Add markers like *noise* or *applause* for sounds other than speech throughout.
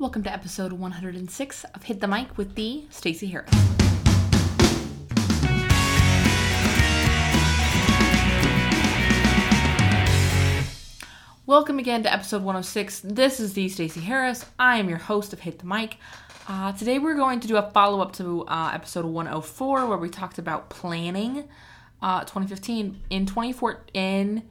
Welcome to episode 106 of Hit the Mic with the Stacey Harris. Welcome again to episode 106. This is the Stacey Harris. I am your host of Hit the Mic. Uh, today we're going to do a follow up to uh, episode 104 where we talked about planning uh, 2015 in 2014 in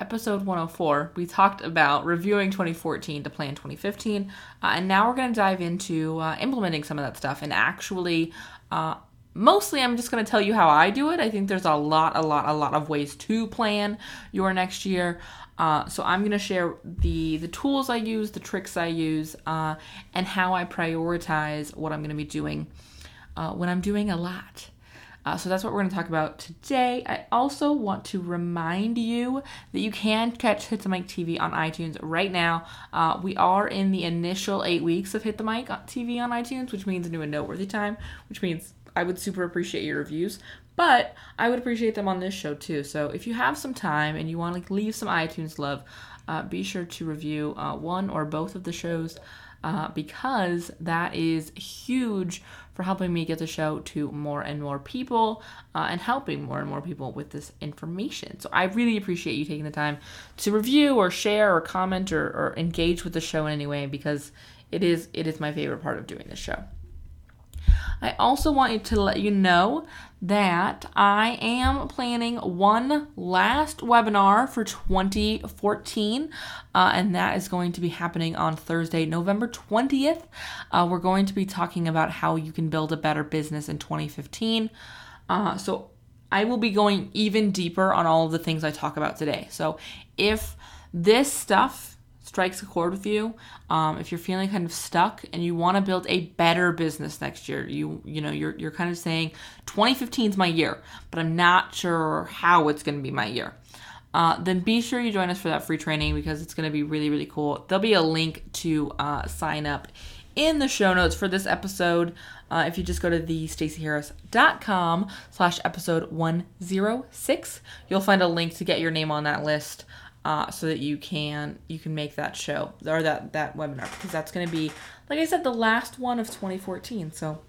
episode 104 we talked about reviewing 2014 to plan 2015 uh, and now we're going to dive into uh, implementing some of that stuff. And actually uh, mostly i'm just going to tell you how i do it. I think there's a lot a lot a lot of ways to plan your next year. Uh, so i'm going to share the the tools i use the tricks i use uh, and how i prioritize what i'm going to be doing uh, when i'm doing a lot uh, so that's what we're going to talk about today. I also want to remind you that you can catch Hit the Mic TV on iTunes right now. Uh, we are in the initial eight weeks of Hit the Mic TV on iTunes, which means new and noteworthy time, which means I would super appreciate your reviews. But I would appreciate them on this show too. So if you have some time and you want to leave some iTunes love, uh, be sure to review uh, one or both of the shows uh, because that is huge for helping me get the show to more and more people uh, and helping more and more people with this information. So I really appreciate you taking the time to review or share or comment or, or engage with the show in any way because it is it is my favorite part of doing this show. I also want you to let you know that I am planning one last webinar for 2014, uh, and that is going to be happening on Thursday, November 20th. Uh, we're going to be talking about how you can build a better business in 2015. Uh, so I will be going even deeper on all of the things I talk about today. So if this stuff strikes a chord with you, um, if you're feeling kind of stuck and you want to build a better business next year, you you know you're you're kind of saying 2015 is my year, but I'm not sure how it's going to be my year. Uh, then be sure you join us for that free training because it's going to be really really cool. There'll be a link to uh, sign up in the show notes for this episode. Uh, if you just go to the staceyharris.com slash episode 106, you'll find a link to get your name on that list uh, so that you can you can make that show or that that webinar because that's going to be like I said the last one of 2014. So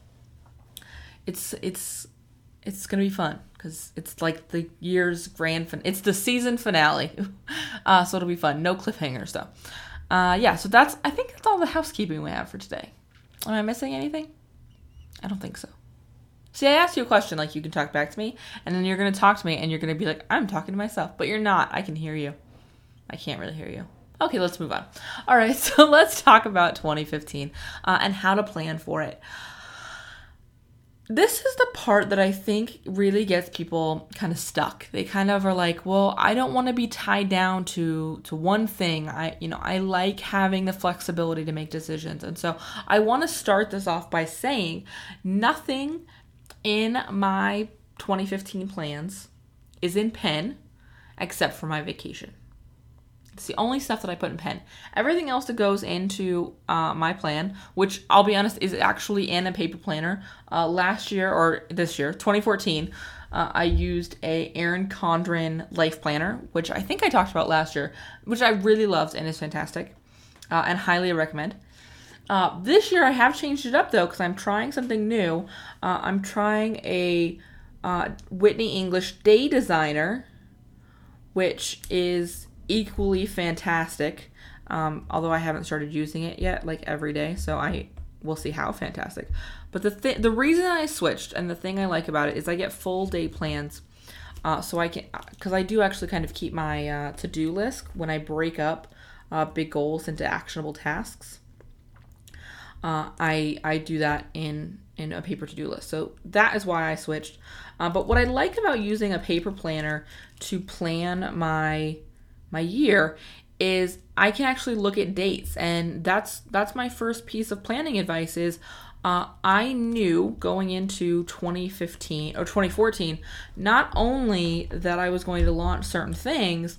it's it's it's going to be fun because it's like the year's grand fin- it's the season finale. *laughs* uh, so it'll be fun. No cliffhangers though. Uh, yeah, so that's I think that's all the housekeeping we have for today. Am I missing anything? I don't think so. See, I asked you a question, like you can talk back to me, and then you're gonna talk to me, and you're gonna be like, I'm talking to myself, but you're not. I can hear you. I can't really hear you. Okay, let's move on. *laughs* All right, *laughs* so let's talk about 2015 uh, and how to plan for it. This is the part that I think really gets people kind of stuck. They kind of are like, "Well, I don't want to be tied down to to one thing. I, you know, I like having the flexibility to make decisions." And so, I want to start this off by saying nothing in my 2015 plans is in pen except for my vacation. It's the only stuff that I put in pen. Everything else that goes into uh, my plan, which I'll be honest is actually in a paper planner. Uh, last year or this year, 2014, uh, I used a Erin Condren life planner, which I think I talked about last year, which I really loved and is fantastic, uh, and highly recommend. Uh, this year I have changed it up though because I'm trying something new. Uh, I'm trying a Whitney English Day Designer, which is equally fantastic. Um, although I haven't started using it yet, like every day, so I will see how fantastic. But the th- the reason I switched and the thing I like about it is I get full day plans, uh, so I can because I do actually kind of keep my uh, to do list when I break up uh, big goals into actionable tasks. Uh, I I do that in in a paper to do list, so that is why I switched. Uh, but what I like about using a paper planner to plan my my year is I can actually look at dates and that's that's my first piece of planning advice is uh, I knew going into 2015 or 2014 not only that I was going to launch certain things,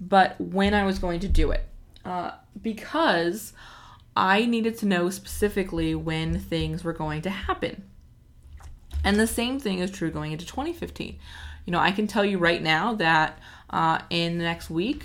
but when I was going to do it. Uh, because I needed to know specifically when things were going to happen. And the same thing is true going into 2015. You know, I can tell you right now that uh, in the next week,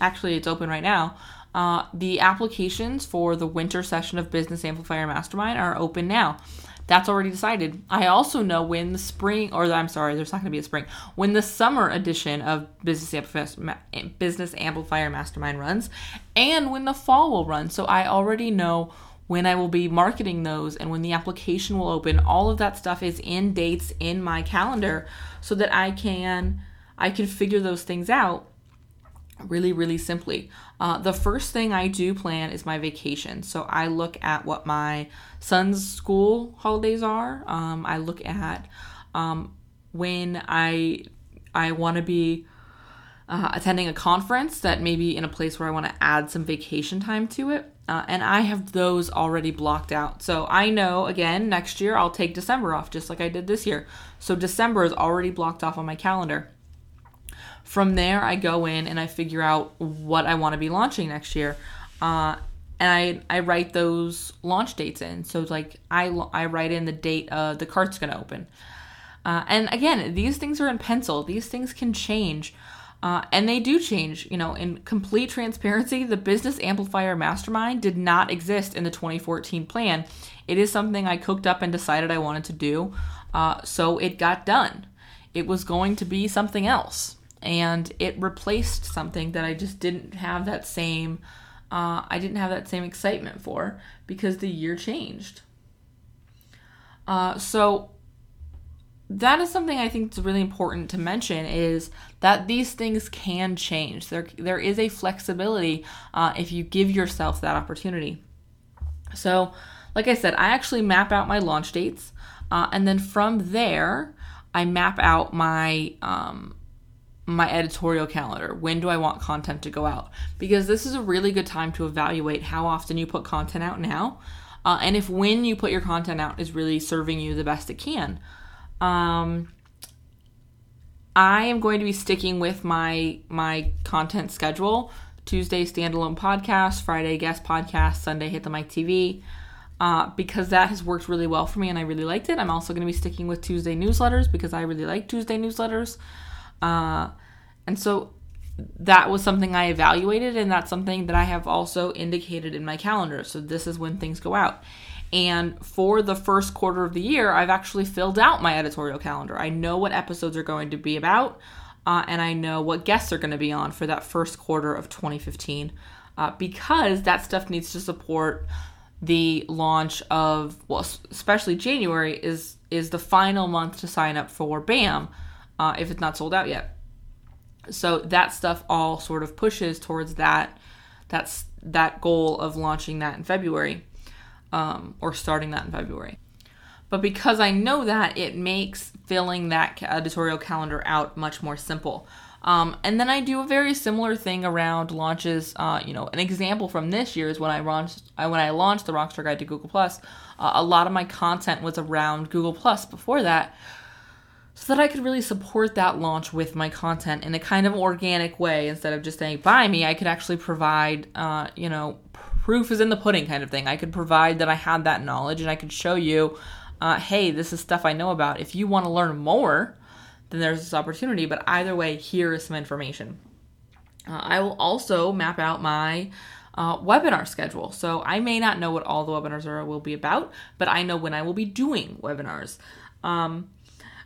actually, it's open right now. Uh, the applications for the winter session of Business Amplifier Mastermind are open now. That's already decided. I also know when the spring, or I'm sorry, there's not going to be a spring, when the summer edition of Business Amplifier, Business Amplifier Mastermind runs, and when the fall will run. So I already know when I will be marketing those and when the application will open. All of that stuff is in dates in my calendar so that I can I can figure those things out really really simply. Uh, the first thing I do plan is my vacation. So I look at what my son's school holidays are. Um, I look at um, when I I want to be uh, attending a conference that maybe in a place where I want to add some vacation time to it. Uh, and I have those already blocked out. So I know, again, next year I'll take December off just like I did this year. So December is already blocked off on my calendar. From there, I go in and I figure out what I want to be launching next year. Uh, and I, I write those launch dates in. So, like, I, I write in the date uh, the cart's going to open. Uh, and again, these things are in pencil, these things can change. Uh, and they do change. You know, in complete transparency, the Business Amplifier Mastermind did not exist in the 2014 plan. It is something I cooked up and decided I wanted to do. Uh, so it got done. It was going to be something else. And it replaced something that I just didn't have that same. Uh, I didn't have that same excitement for because the year changed. Uh, so that is something I think is really important to mention is that these things can change. There, there is a flexibility uh, if you give yourself that opportunity. So, like I said, I actually map out my launch dates, uh, and then from there, I map out my um, my editorial calendar. When do I want content to go out? Because this is a really good time to evaluate how often you put content out now, uh, and if when you put your content out is really serving you the best it can. Um, I am going to be sticking with my my content schedule. Tuesday standalone podcast, Friday guest podcast, Sunday hit the mic TV. Uh, because that has worked really well for me and I really liked it. I'm also going to be sticking with Tuesday newsletters because I really like Tuesday newsletters. Uh, and so that was something I evaluated, and that's something that I have also indicated in my calendar. So this is when things go out. And for the first quarter of the year, I've actually filled out my editorial calendar. I know what episodes are going to be about, uh, and I know what guests are going to be on for that first quarter of 2015 uh, because that stuff needs to support the launch of well especially january is is the final month to sign up for bam uh, if it's not sold out yet so that stuff all sort of pushes towards that that's that goal of launching that in february um, or starting that in February. But because I know that, it makes filling that editorial calendar out much more simple. Um, and then I do a very similar thing around launches. Uh, you know, an example from this year is when I launched uh, when I launched the Rockstar Guide to Google Plus. Uh, a lot of my content was around Google Plus before that, so that I could really support that launch with my content in a kind of organic way instead of just saying buy me. I could actually provide, uh, you know, proof is in the pudding kind of thing. I could provide that I had that knowledge and I could show you, uh, hey, this is stuff I know about. If you want to learn more, then there's this opportunity. But either way, here is some information. Uh, I will also map out my uh, webinar schedule. So I may not know what all the webinars are will be about, but I know when I will be doing webinars. Um,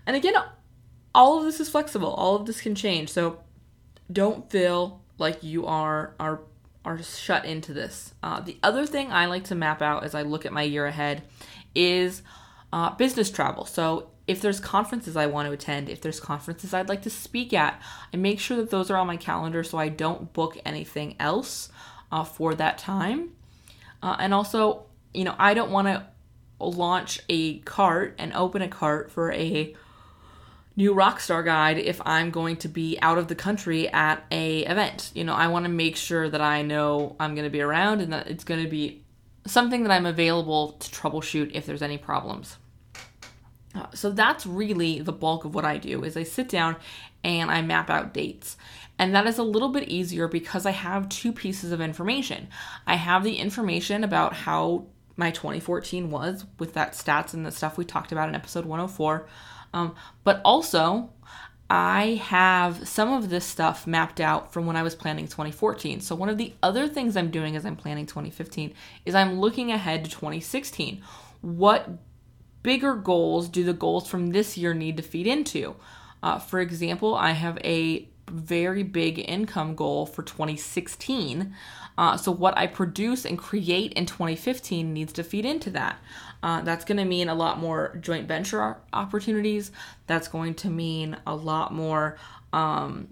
and again, all of this is flexible. All of this can change. So don't feel like you are are are shut into this. Uh, the other thing I like to map out as I look at my year ahead is uh, business travel. So if there's conferences I want to attend, if there's conferences I'd like to speak at, I make sure that those are on my calendar so I don't book anything else uh, for that time. Uh, and also, you know, I don't want to launch a cart and open a cart for a new rockstar guide if I'm going to be out of the country at a event. You know, I want to make sure that I know I'm going to be around and that it's going to be something that I'm available to troubleshoot if there's any problems. Uh, so that's really the bulk of what I do is I sit down and I map out dates. And that is a little bit easier because I have two pieces of information. I have the information about how my 2014 was with that stats and the stuff we talked about in episode 104. Um, but also, I have some of this stuff mapped out from when I was planning 2014. So, one of the other things I'm doing as I'm planning 2015 is I'm looking ahead to 2016. What bigger goals do the goals from this year need to feed into? Uh, for example, I have a very big income goal for 2016. Uh, so, what I produce and create in 2015 needs to feed into that. Uh, that's going to mean a lot more joint venture opportunities. That's going to mean a lot more, um,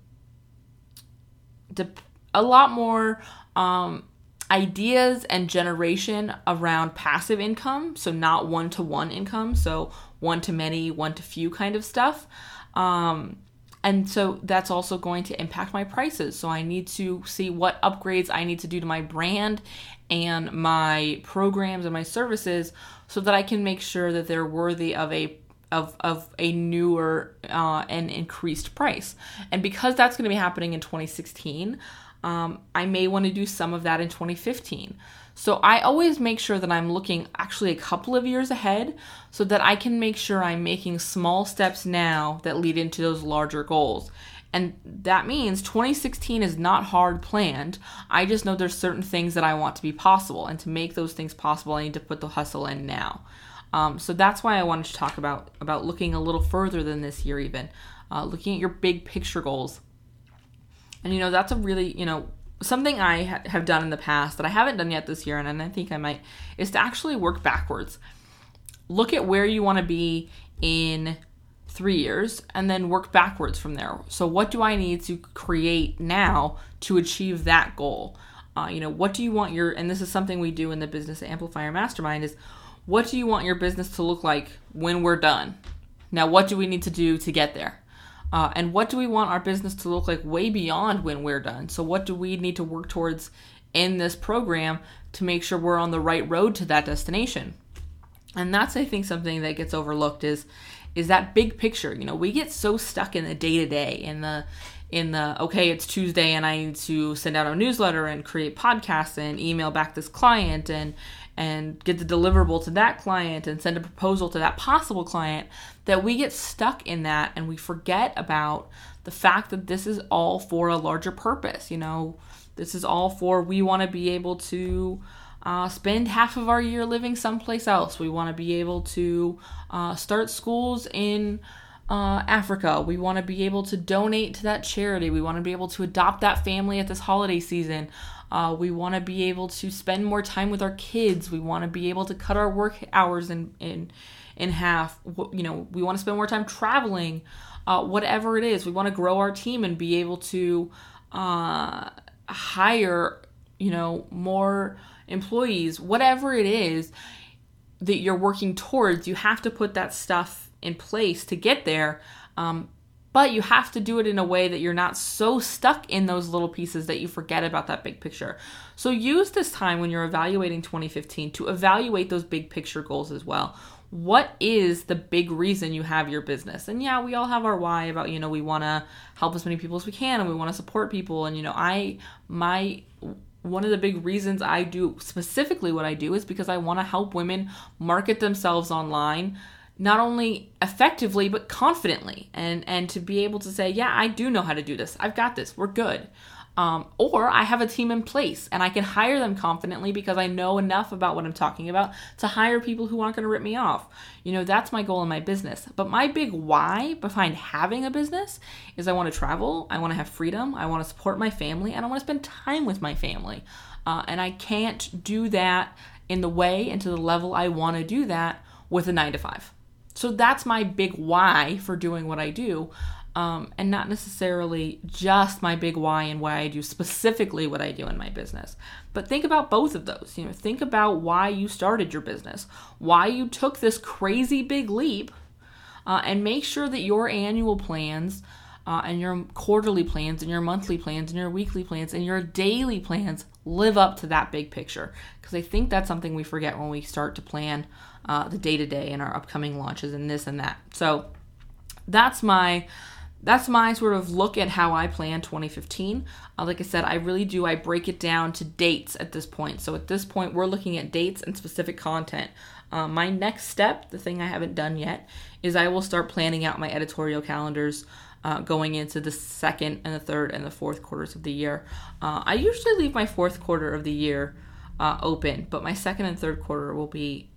de- a lot more um, ideas and generation around passive income. So not one to one income. So one to many, one to few kind of stuff. Um, and so that's also going to impact my prices. So I need to see what upgrades I need to do to my brand and my programs and my services so that I can make sure that they're worthy of a of, of a newer uh, and increased price. And because that's going to be happening in 2016, um, I may want to do some of that in 2015. So I always make sure that I'm looking actually a couple of years ahead so that I can make sure I'm making small steps now that lead into those larger goals. And that means 2016 is not hard planned. I just know there's certain things that I want to be possible. And to make those things possible, I need to put the hustle in now. Um, so that's why I wanted to talk about about looking a little further than this year, even uh, looking at your big picture goals. And you know that's a really you know something I ha- have done in the past that I haven't done yet this year, and I think I might is to actually work backwards. Look at where you want to be in three years and then work backwards from there. So, what do I need to create now to achieve that goal? Uh, you know, what do you want your, and this is something we do in the Business Amplifier Mastermind, is what do you want your business to look like when we're done? Now, what do we need to do to get there? Uh, and what do we want our business to look like way beyond when we're done? So, what do we need to work towards in this program to make sure we're on the right road to that destination? And that's, I think, something that gets overlooked is is that big picture. You know, we get so stuck in the day to day, in the in the okay, it's Tuesday and I need to send out a newsletter and create podcasts and email back this client and and get the deliverable to that client and send a proposal to that possible client that we get stuck in that and we forget about the fact that this is all for a larger purpose. You know, this is all for we want to be able to uh, spend half of our year living someplace else. We want to be able to uh, start schools in uh, Africa. We want to be able to donate to that charity. We want to be able to adopt that family at this holiday season. Uh, we want to be able to spend more time with our kids. We want to be able to cut our work hours in in in half. You know, we want to spend more time traveling. Uh, whatever it is, we want to grow our team and be able to uh, hire, you know, more employees, whatever it is that you're working towards, you have to put that stuff in place to get there. Um, but you have to do it in a way that you're not so stuck in those little pieces that you forget about that big picture. So use this time when you're evaluating 2015 to evaluate those big picture goals as well. What is the big reason you have your business? And yeah, we all have our why about, you know, we want to help as many people as we can and we want to support people. And, you know, I, my one of the big reasons I do specifically what I do is because I want to help women market themselves online not only effectively but confidently and and to be able to say yeah i do know how to do this i've got this we're good um, or I have a team in place and I can hire them confidently because I know enough about what I'm talking about to hire people who aren't going to rip me off. You know, that's my goal in my business. But my big why behind having a business is I want to travel, I want to have freedom, I want to support my family, and I want to spend time with my family. Uh, and I can't do that in the way and to the level I want to do that with a nine to five. So that's my big why for doing what I do um, and not necessarily just my big why and why I do specifically what I do in my business. But think about both of those. You know, think about why you started your business, why you took this crazy big leap, uh, and make sure that your annual plans. Uh, and your quarterly plans and your monthly plans and your weekly plans and your daily plans live up to that big picture because i think that's something we forget when we start to plan uh, the day to day and our upcoming launches and this and that so that's my that's my sort of look at how I plan 2015. Uh, like I said, I really do. I break it down to dates at this point. So at this point, we're looking at dates and specific content. Uh, my next step, the thing I haven't done yet, is I will start planning out my editorial calendars uh, going into the second and the third and the fourth quarters of the year. Uh, I usually leave my fourth quarter of the year uh, open, but my second and third quarter will be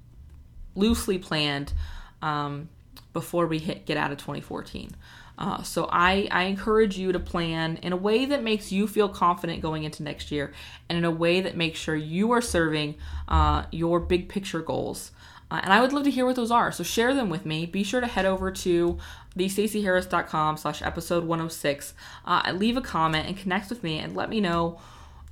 loosely planned um, before we hit get out of 2014. Uh, so I, I encourage you to plan in a way that makes you feel confident going into next year and in a way that makes sure you are serving uh, your big picture goals. Uh, and I would love to hear what those are. So share them with me. Be sure to head over to thestaceyharris.com slash episode 106. uh, leave a comment and connect with me and let me know,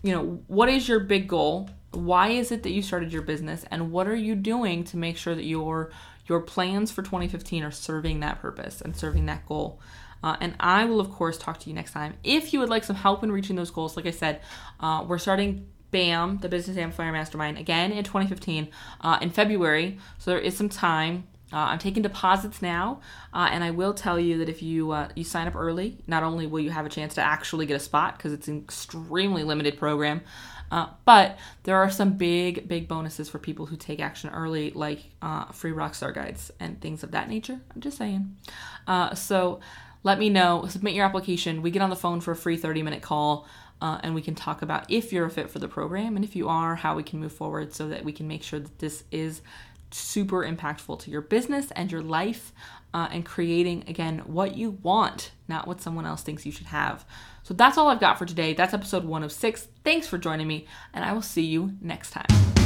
you know, what is your big goal? Why is it that you started your business? And what are you doing to make sure that your your plans for 2015 are serving that purpose and serving that goal? Uh, and I will, of course, talk to you next time. If you would like some help in reaching those goals, like I said, uh, we're starting BAM, the Business Amplifier Mastermind, again in 2015 uh, in February. So there is some time. Uh, I'm taking deposits now, uh, and I will tell you that if you uh, you sign up early, not only will you have a chance to actually get a spot because it's an extremely limited program, uh, but there are some big big bonuses for people who take action early, like uh, free rockstar guides and things of that nature. I'm just saying. so let me know. Submit your application. We get on the phone for a free 30 minute call uh, and we can talk about if you're a fit for the program and if you are, how we can move forward so that we can make sure that this is super impactful to your business and your life uh, and creating, again, what you want, not what someone else thinks you should have. So that's all I've got for today. That's episode 106. Thanks for joining me, and I will see you next time.